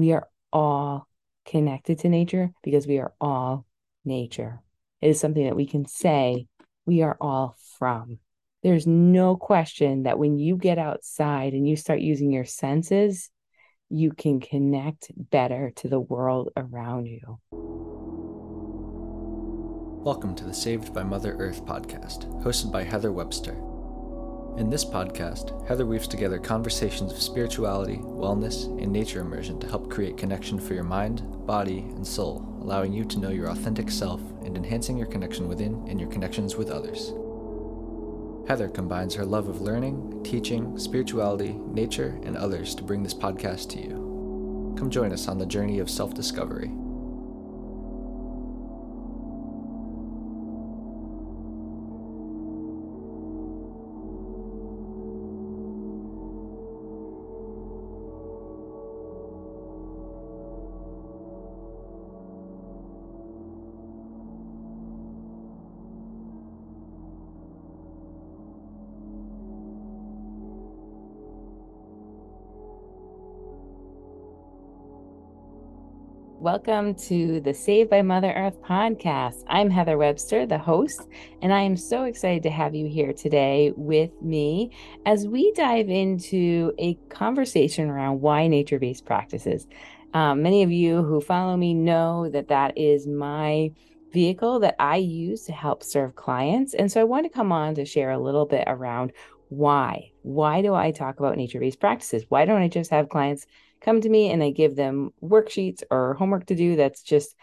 We are all connected to nature because we are all nature. It is something that we can say we are all from. There's no question that when you get outside and you start using your senses, you can connect better to the world around you. Welcome to the Saved by Mother Earth podcast, hosted by Heather Webster. In this podcast, Heather weaves together conversations of spirituality, wellness, and nature immersion to help create connection for your mind, body, and soul, allowing you to know your authentic self and enhancing your connection within and your connections with others. Heather combines her love of learning, teaching, spirituality, nature, and others to bring this podcast to you. Come join us on the journey of self discovery. Welcome to the Saved by Mother Earth podcast. I'm Heather Webster, the host, and I am so excited to have you here today with me as we dive into a conversation around why nature based practices. Um, many of you who follow me know that that is my vehicle that I use to help serve clients. And so I want to come on to share a little bit around why. Why do I talk about nature based practices? Why don't I just have clients? Come to me and I give them worksheets or homework to do that's just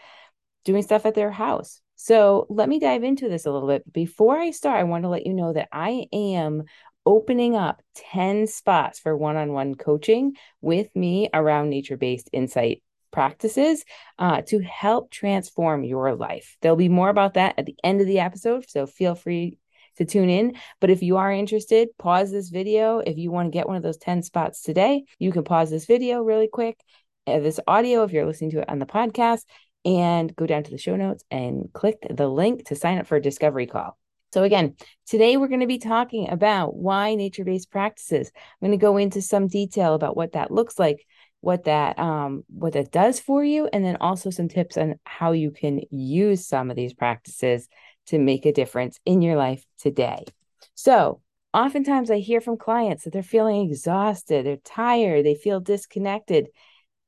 doing stuff at their house. So let me dive into this a little bit. Before I start, I want to let you know that I am opening up 10 spots for one on one coaching with me around nature based insight practices uh, to help transform your life. There'll be more about that at the end of the episode. So feel free to tune in. But if you are interested, pause this video. If you want to get one of those 10 spots today, you can pause this video really quick, uh, this audio, if you're listening to it on the podcast, and go down to the show notes and click the link to sign up for a discovery call. So, again, today we're going to be talking about why nature based practices. I'm going to go into some detail about what that looks like what that um what that does for you and then also some tips on how you can use some of these practices to make a difference in your life today. So, oftentimes I hear from clients that they're feeling exhausted, they're tired, they feel disconnected.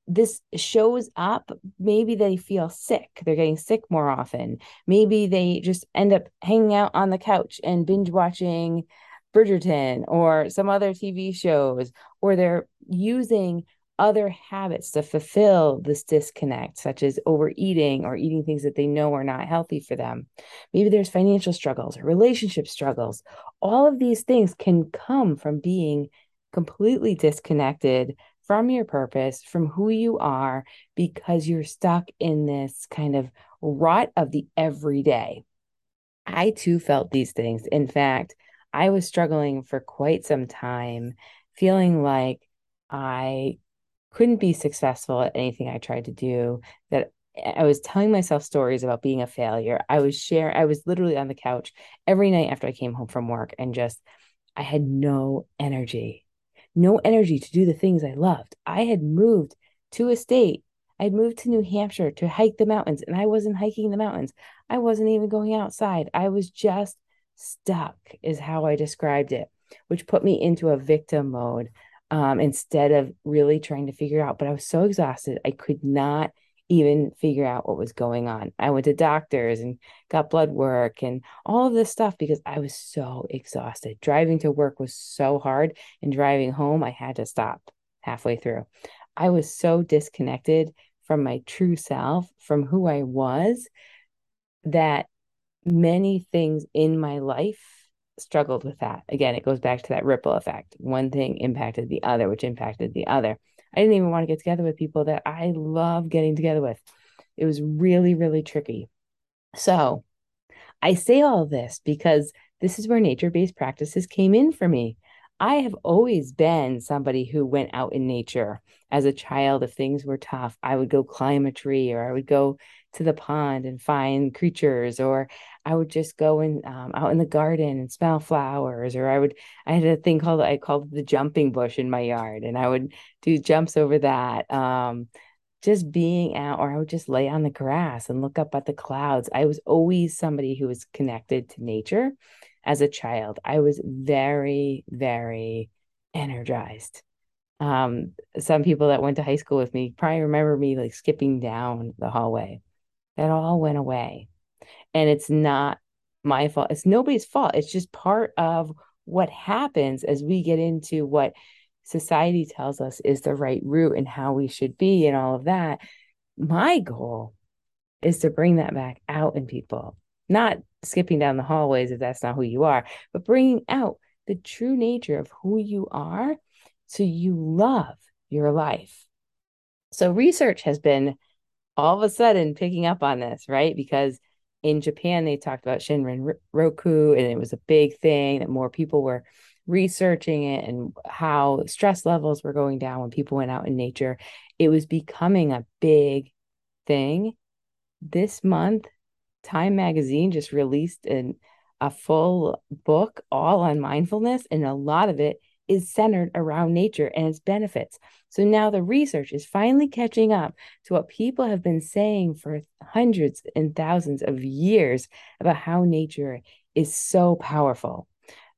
This shows up. Maybe they feel sick. They're getting sick more often. Maybe they just end up hanging out on the couch and binge watching Bridgerton or some other TV shows, or they're using other habits to fulfill this disconnect, such as overeating or eating things that they know are not healthy for them. Maybe there's financial struggles or relationship struggles. All of these things can come from being completely disconnected from your purpose, from who you are, because you're stuck in this kind of rut of the everyday. I too felt these things. In fact, I was struggling for quite some time, feeling like I couldn't be successful at anything I tried to do, that I was telling myself stories about being a failure. I was share I was literally on the couch every night after I came home from work and just I had no energy. No energy to do the things I loved. I had moved to a state. I'd moved to New Hampshire to hike the mountains and I wasn't hiking the mountains. I wasn't even going outside. I was just stuck is how I described it, which put me into a victim mode um, instead of really trying to figure out. But I was so exhausted, I could not even figure out what was going on. I went to doctors and got blood work and all of this stuff because I was so exhausted. Driving to work was so hard, and driving home, I had to stop halfway through. I was so disconnected from my true self, from who I was, that many things in my life struggled with that. Again, it goes back to that ripple effect. One thing impacted the other, which impacted the other. I didn't even want to get together with people that I love getting together with. It was really, really tricky. So I say all this because this is where nature based practices came in for me. I have always been somebody who went out in nature as a child. If things were tough, I would go climb a tree or I would go to the pond and find creatures, or I would just go and um, out in the garden and smell flowers, or I would, I had a thing called, I called the jumping bush in my yard and I would do jumps over that. Um, just being out, or I would just lay on the grass and look up at the clouds. I was always somebody who was connected to nature as a child. I was very, very energized. Um, some people that went to high school with me probably remember me like skipping down the hallway. That all went away. And it's not my fault. It's nobody's fault. It's just part of what happens as we get into what society tells us is the right route and how we should be and all of that. My goal is to bring that back out in people, not skipping down the hallways if that's not who you are, but bringing out the true nature of who you are so you love your life. So, research has been all of a sudden picking up on this, right? Because in Japan, they talked about Shinrin Yoku, and it was a big thing that more people were researching it and how stress levels were going down when people went out in nature. It was becoming a big thing. This month, Time Magazine just released an, a full book all on mindfulness, and a lot of it is centered around nature and its benefits. So now the research is finally catching up to what people have been saying for hundreds and thousands of years about how nature is so powerful.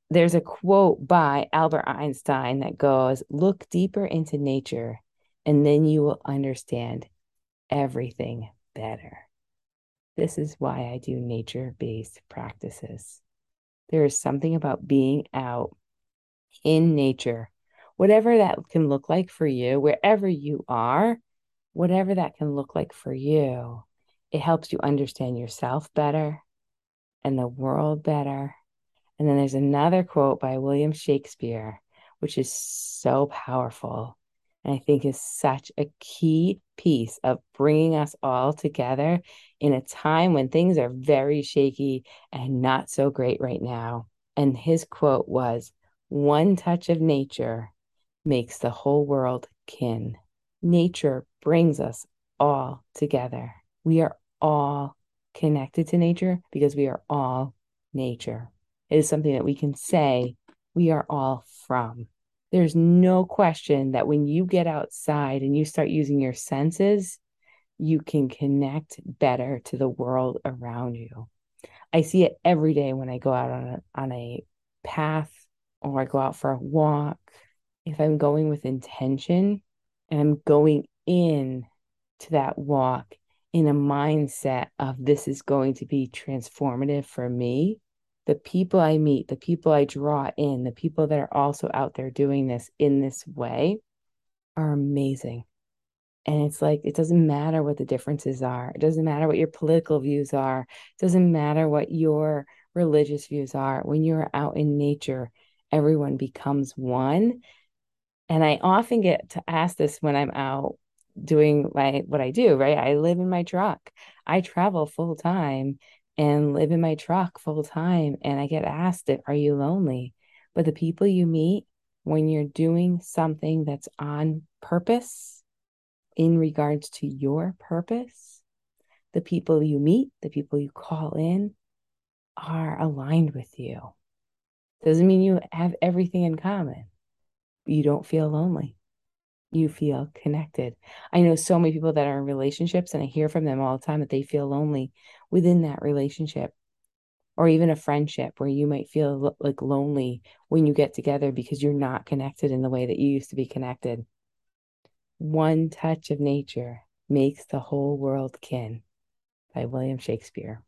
There's a quote by Albert Einstein that goes, Look deeper into nature, and then you will understand everything better. This is why I do nature based practices. There is something about being out in nature, whatever that can look like for you, wherever you are, whatever that can look like for you, it helps you understand yourself better and the world better. And then there's another quote by William Shakespeare, which is so powerful. And I think is such a key piece of bringing us all together in a time when things are very shaky and not so great right now. And his quote was, one touch of nature makes the whole world kin. Nature brings us all together. We are all connected to nature because we are all nature. It is something that we can say we are all from. There's no question that when you get outside and you start using your senses, you can connect better to the world around you. I see it every day when I go out on a, on a path or I go out for a walk, if I'm going with intention and I'm going in to that walk in a mindset of this is going to be transformative for me, the people I meet, the people I draw in, the people that are also out there doing this in this way are amazing. And it's like, it doesn't matter what the differences are. It doesn't matter what your political views are. It doesn't matter what your religious views are. When you're out in nature, everyone becomes one. And I often get to ask this when I'm out doing my what I do, right? I live in my truck. I travel full time and live in my truck full time and I get asked it, are you lonely? But the people you meet when you're doing something that's on purpose in regards to your purpose, the people you meet, the people you call in are aligned with you. Doesn't mean you have everything in common. You don't feel lonely. You feel connected. I know so many people that are in relationships, and I hear from them all the time that they feel lonely within that relationship or even a friendship where you might feel like lonely when you get together because you're not connected in the way that you used to be connected. One touch of nature makes the whole world kin by William Shakespeare.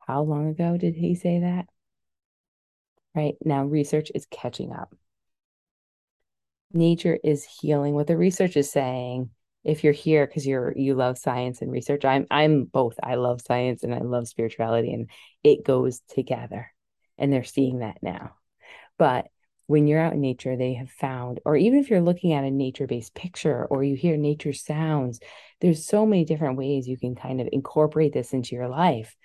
How long ago did he say that? Right? Now, research is catching up. Nature is healing. What the research is saying, if you're here because you're you love science and research, I'm I'm both. I love science and I love spirituality, and it goes together. And they're seeing that now. But when you're out in nature, they have found, or even if you're looking at a nature based picture or you hear nature sounds, there's so many different ways you can kind of incorporate this into your life.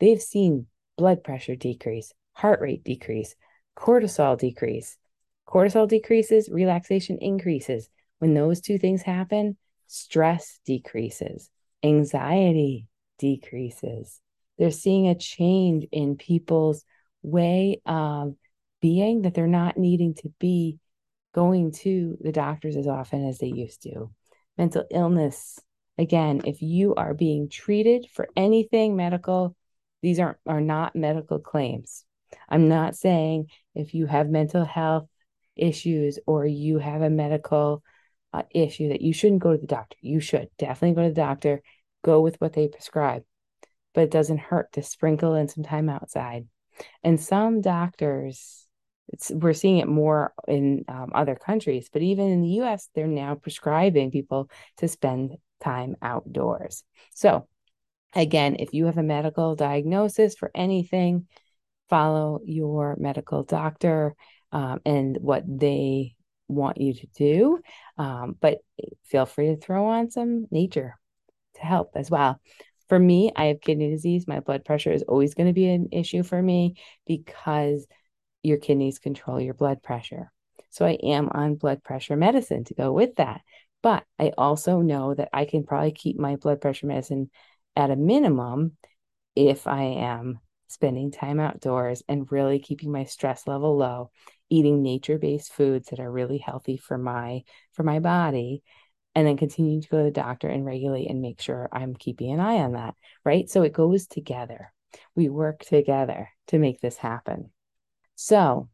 They've seen blood pressure decrease, heart rate decrease, cortisol decrease. Cortisol decreases, relaxation increases. When those two things happen, stress decreases, anxiety decreases. They're seeing a change in people's way of being that they're not needing to be going to the doctors as often as they used to. mental illness. Again, if you are being treated for anything medical, these are, are not medical claims. I'm not saying if you have mental health issues or you have a medical uh, issue that you shouldn't go to the doctor. You should definitely go to the doctor, go with what they prescribe. But it doesn't hurt to sprinkle in some time outside. And some doctors, we're seeing it more in um, other countries, but even in the US, they're now prescribing people to spend time outdoors. So, again, if you have a medical diagnosis for anything, follow your medical doctor um, and what they want you to do. Um, but feel free to throw on some nature to help as well. For me, I have kidney disease. My blood pressure is always going to be an issue for me because your kidneys control your blood pressure. So I am on blood pressure medicine to go with that. But I also know that I can probably keep my blood pressure medicine at a minimum if I am spending time outdoors and really keeping my stress level low eating nature-based foods that are really healthy for my for my body and then continuing to go to the doctor and regulate and make sure I'm keeping an eye on that, right? So it goes together. We work together to make this happen. So,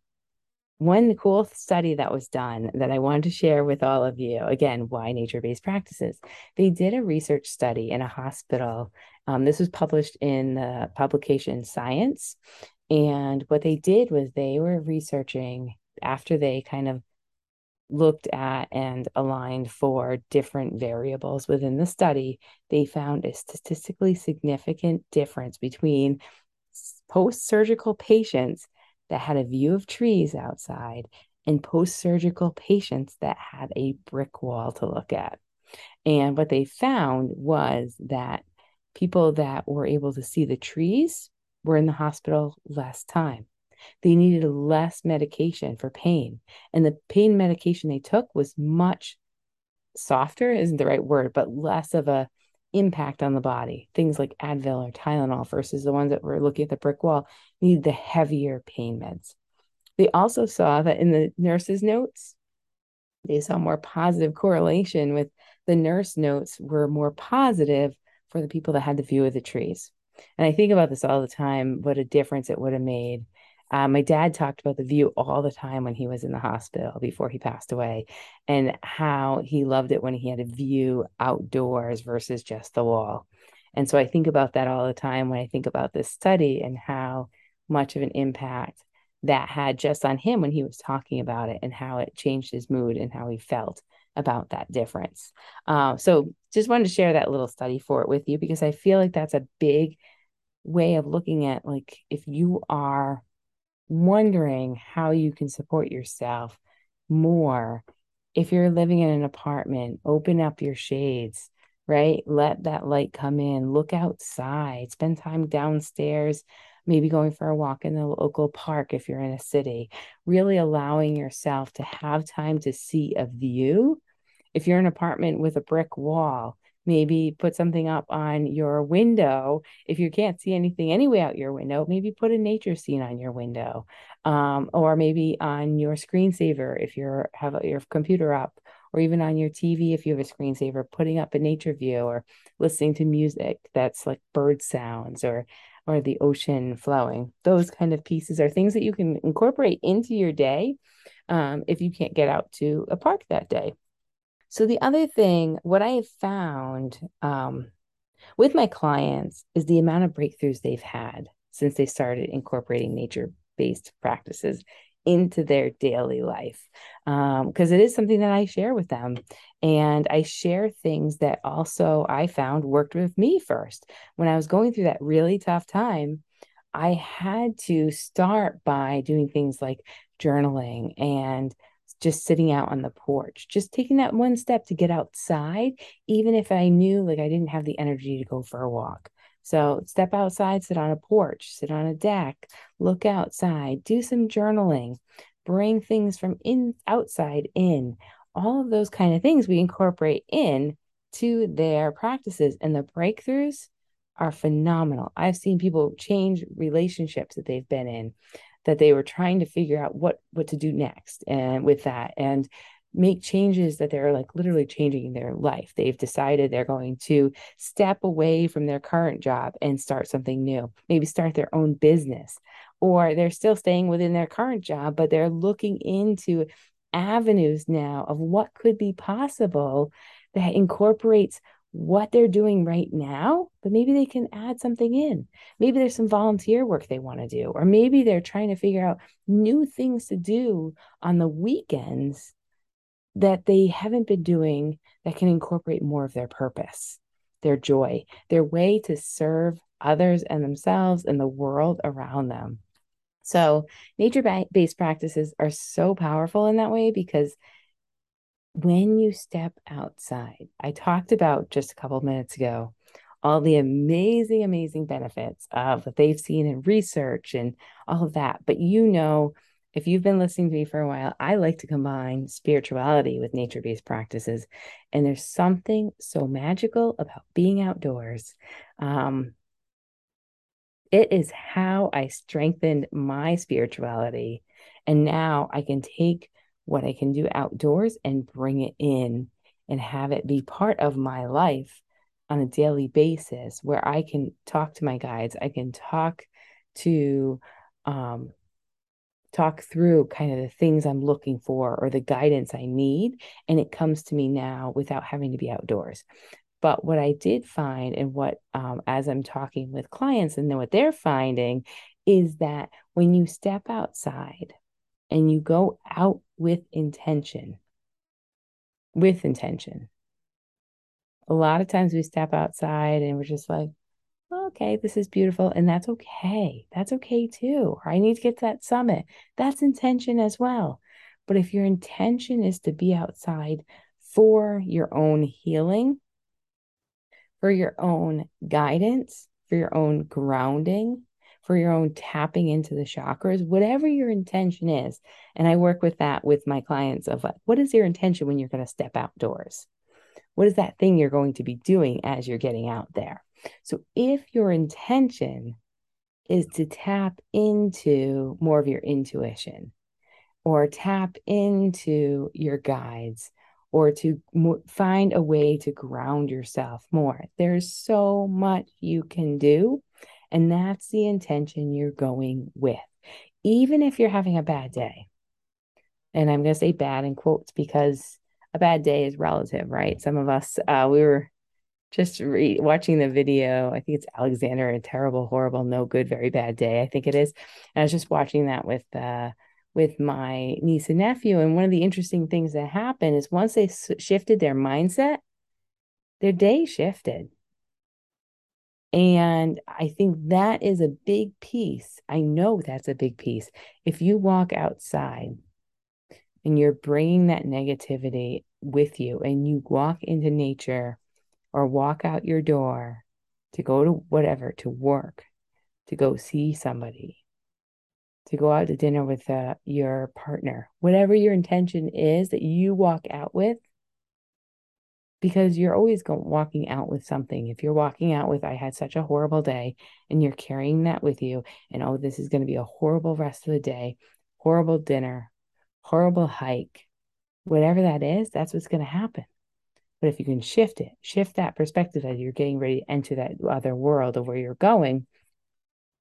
one cool study that was done that I wanted to share with all of you again, why nature based practices? They did a research study in a hospital. Um, this was published in the publication Science. And what they did was they were researching after they kind of looked at and aligned for different variables within the study, they found a statistically significant difference between post surgical patients that had a view of trees outside and post surgical patients that had a brick wall to look at. And what they found was that people that were able to see the trees were in the hospital less time. They needed less medication for pain. And the pain medication they took was much softer, isn't the right word, but less of a impact on the body. Things like Advil or Tylenol versus the ones that were looking at the brick wall need the heavier pain meds. They also saw that in the nurse's notes, they saw more positive correlation with the nurse notes were more positive for the people that had the view of the trees. And I think about this all the time, what a difference it would have made. Uh, my dad talked about the view all the time when he was in the hospital before he passed away, and how he loved it when he had a view outdoors versus just the wall. And so I think about that all the time when I think about this study and how much of an impact that had just on him when he was talking about it and how it changed his mood and how he felt about that difference. Uh, so just wanted to share that little study for it with you because I feel like that's a big way of looking at like if you are wondering how you can support yourself more. If you're living in an apartment open up your shades right? Let that light come in. Look outside. Spend time downstairs maybe going for a walk in the local park if you're in a city. Really allowing yourself to have time to see a view. If you're in an apartment with a brick wall, maybe put something up on your window. If you can't see anything anyway out your window, maybe put a nature scene on your window, um, or maybe on your screensaver if you have your computer up, or even on your TV if you have a screensaver, putting up a nature view or listening to music that's like bird sounds or or the ocean flowing. Those kind of pieces are things that you can incorporate into your day um, if you can't get out to a park that day. So the other thing, what I have found um, with my clients is the amount of breakthroughs they've had since they started incorporating nature-based practices into their daily life because um, it is something that I share with them. And I share things that also I found worked with me first. When I was going through that really tough time, I had to start by doing things like journaling and just sitting out on the porch, just taking that one step to get outside, even if I knew like I didn't have the energy to go for a walk. So step outside, sit on a porch, sit on a deck, look outside, do some journaling, bring things from in outside in. All of those kind of things we incorporate in to their practices and the breakthroughs are phenomenal. I've seen people change relationships that they've been in that they were trying to figure out what what to do next and with that and make changes that they're like literally changing their life. They've decided they're going to step away from their current job and start something new, maybe start their own business, or they're still staying within their current job, but they're looking into avenues now of what could be possible that incorporates what they're doing right now, but maybe they can add something in. Maybe there's some volunteer work they want to do, or maybe they're trying to figure out new things to do on the weekends that they haven't been doing that can incorporate more of their purpose, their joy, their way to serve others and themselves and the world around them. So, nature based practices are so powerful in that way because when you step outside, I talked about just a couple minutes ago all the amazing, amazing benefits of what they've seen in research and all of that. But you know, if you've been listening to me for a while, I like to combine spirituality with nature based practices. And there's something so magical about being outdoors. Um, it is how I strengthened my spirituality. And now I can take what I can do outdoors and bring it in and have it be part of my life on a daily basis where I can talk to my guides. I can talk to, um, talk through kind of the things I'm looking for or the guidance I need. And it comes to me now without having to be outdoors. But what I did find, and what, um, as I'm talking with clients and then what they're finding, is that when you step outside and you go out with intention, with intention, a lot of times we step outside and we're just like, okay, this is beautiful. And that's okay. That's okay too. Or I need to get to that summit. That's intention as well. But if your intention is to be outside for your own healing, for your own guidance, for your own grounding, for your own tapping into the chakras, whatever your intention is. And I work with that with my clients of like, what is your intention when you're going to step outdoors? What is that thing you're going to be doing as you're getting out there? So if your intention is to tap into more of your intuition or tap into your guides or to find a way to ground yourself more. There's so much you can do. And that's the intention you're going with. Even if you're having a bad day, and I'm going to say bad in quotes because a bad day is relative, right? Some of us, uh, we were just re- watching the video. I think it's Alexander, a terrible, horrible, no good, very bad day. I think it is. And I was just watching that with uh, with my niece and nephew. And one of the interesting things that happened is once they shifted their mindset, their day shifted. And I think that is a big piece. I know that's a big piece. If you walk outside and you're bringing that negativity with you and you walk into nature or walk out your door to go to whatever, to work, to go see somebody, to go out to dinner with uh, your partner, whatever your intention is that you walk out with, because you're always going walking out with something. If you're walking out with, I had such a horrible day, and you're carrying that with you, and oh, this is going to be a horrible rest of the day, horrible dinner, horrible hike, whatever that is, that's what's going to happen. But if you can shift it, shift that perspective as you're getting ready to enter that other world of where you're going,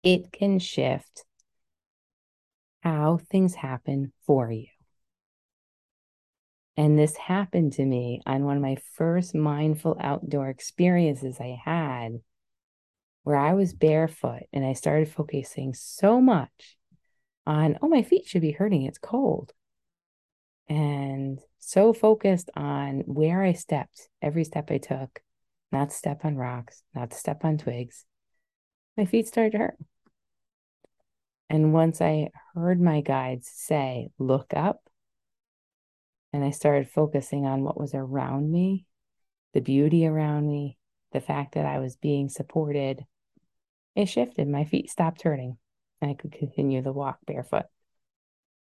it can shift how things happen for you. And this happened to me on one of my first mindful outdoor experiences I had, where I was barefoot and I started focusing so much on, oh, my feet should be hurting. It's cold. And so focused on where I stepped, every step I took, not to step on rocks, not to step on twigs. My feet started to hurt. And once I heard my guides say, look up, and I started focusing on what was around me, the beauty around me, the fact that I was being supported, it shifted. My feet stopped hurting and I could continue the walk barefoot.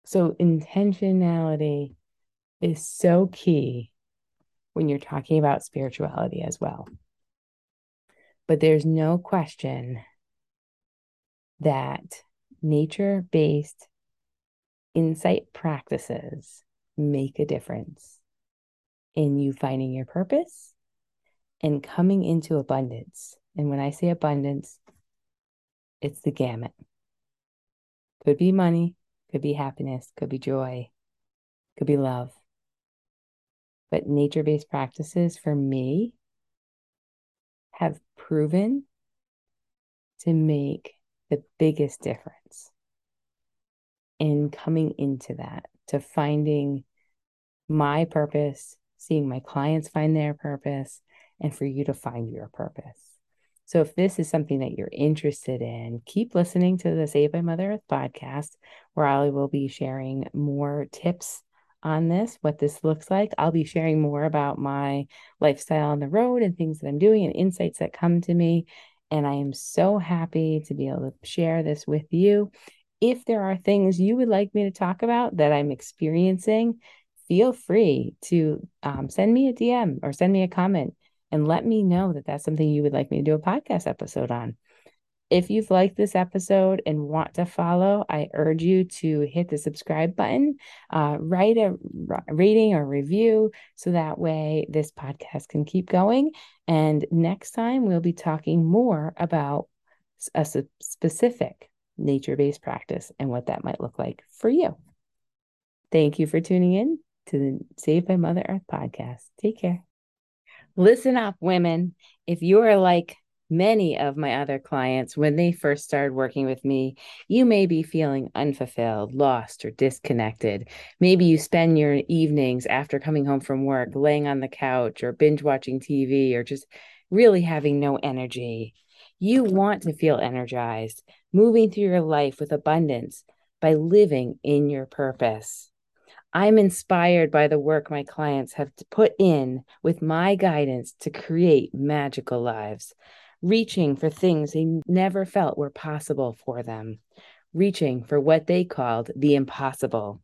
So, intentionality is so key when you're talking about spirituality as well. But there's no question that nature based insight practices make a difference in you finding your purpose and coming into abundance. And when I say abundance, it's the gamut. Could be money, could be happiness, could be joy, could be love. But nature based practices for me have proven to make the biggest difference in coming into that, to finding my purpose, seeing my clients find their purpose, and for you to find your purpose. So, if this is something that you're interested in, keep listening to the Saved by Mother Earth podcast, where I will be sharing more tips on this, what this looks like. I'll be sharing more about my lifestyle on the road and things that I'm doing and insights that come to me. And I am so happy to be able to share this with you. If there are things you would like me to talk about that I'm experiencing, feel free to um, send me a DM or send me a comment and let me know that that's something you would like me to do a podcast episode on. If you've liked this episode and want to follow, I urge you to hit the subscribe button, uh, write a rating or review so that way this podcast can keep going. And next time, we'll be talking more about a specific nature based practice and what that might look like for you. Thank you for tuning in to the Saved by Mother Earth podcast. Take care. Listen up, women. If you are like many of my other clients, when they first started working with me, you may be feeling unfulfilled, lost, or disconnected. Maybe you spend your evenings after coming home from work laying on the couch or binge watching TV or just really having no energy. You want to feel energized, moving through your life with abundance by living in your purpose. I'm inspired by the work my clients have put in with my guidance to create magical lives reaching for things they never felt were possible for them, reaching for what they called the impossible.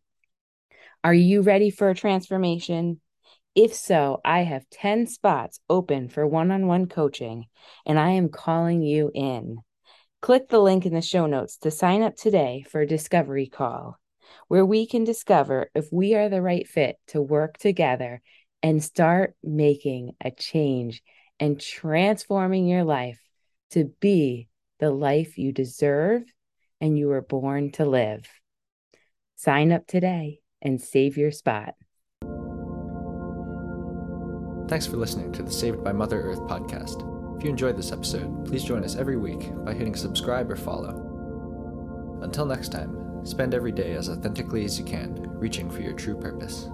Are you ready for a transformation? If so, I have 10 spots open for one on one coaching, and I am calling you in. Click the link in the show notes to sign up today for a discovery call, where we can discover if we are the right fit to work together and start making a change and transforming your life to be the life you deserve and you were born to live. Sign up today and save your spot. Thanks for listening to the Saved by Mother Earth podcast. If you enjoyed this episode, please join us every week by hitting subscribe or follow. Until next time, spend every day as authentically as you can, reaching for your true purpose.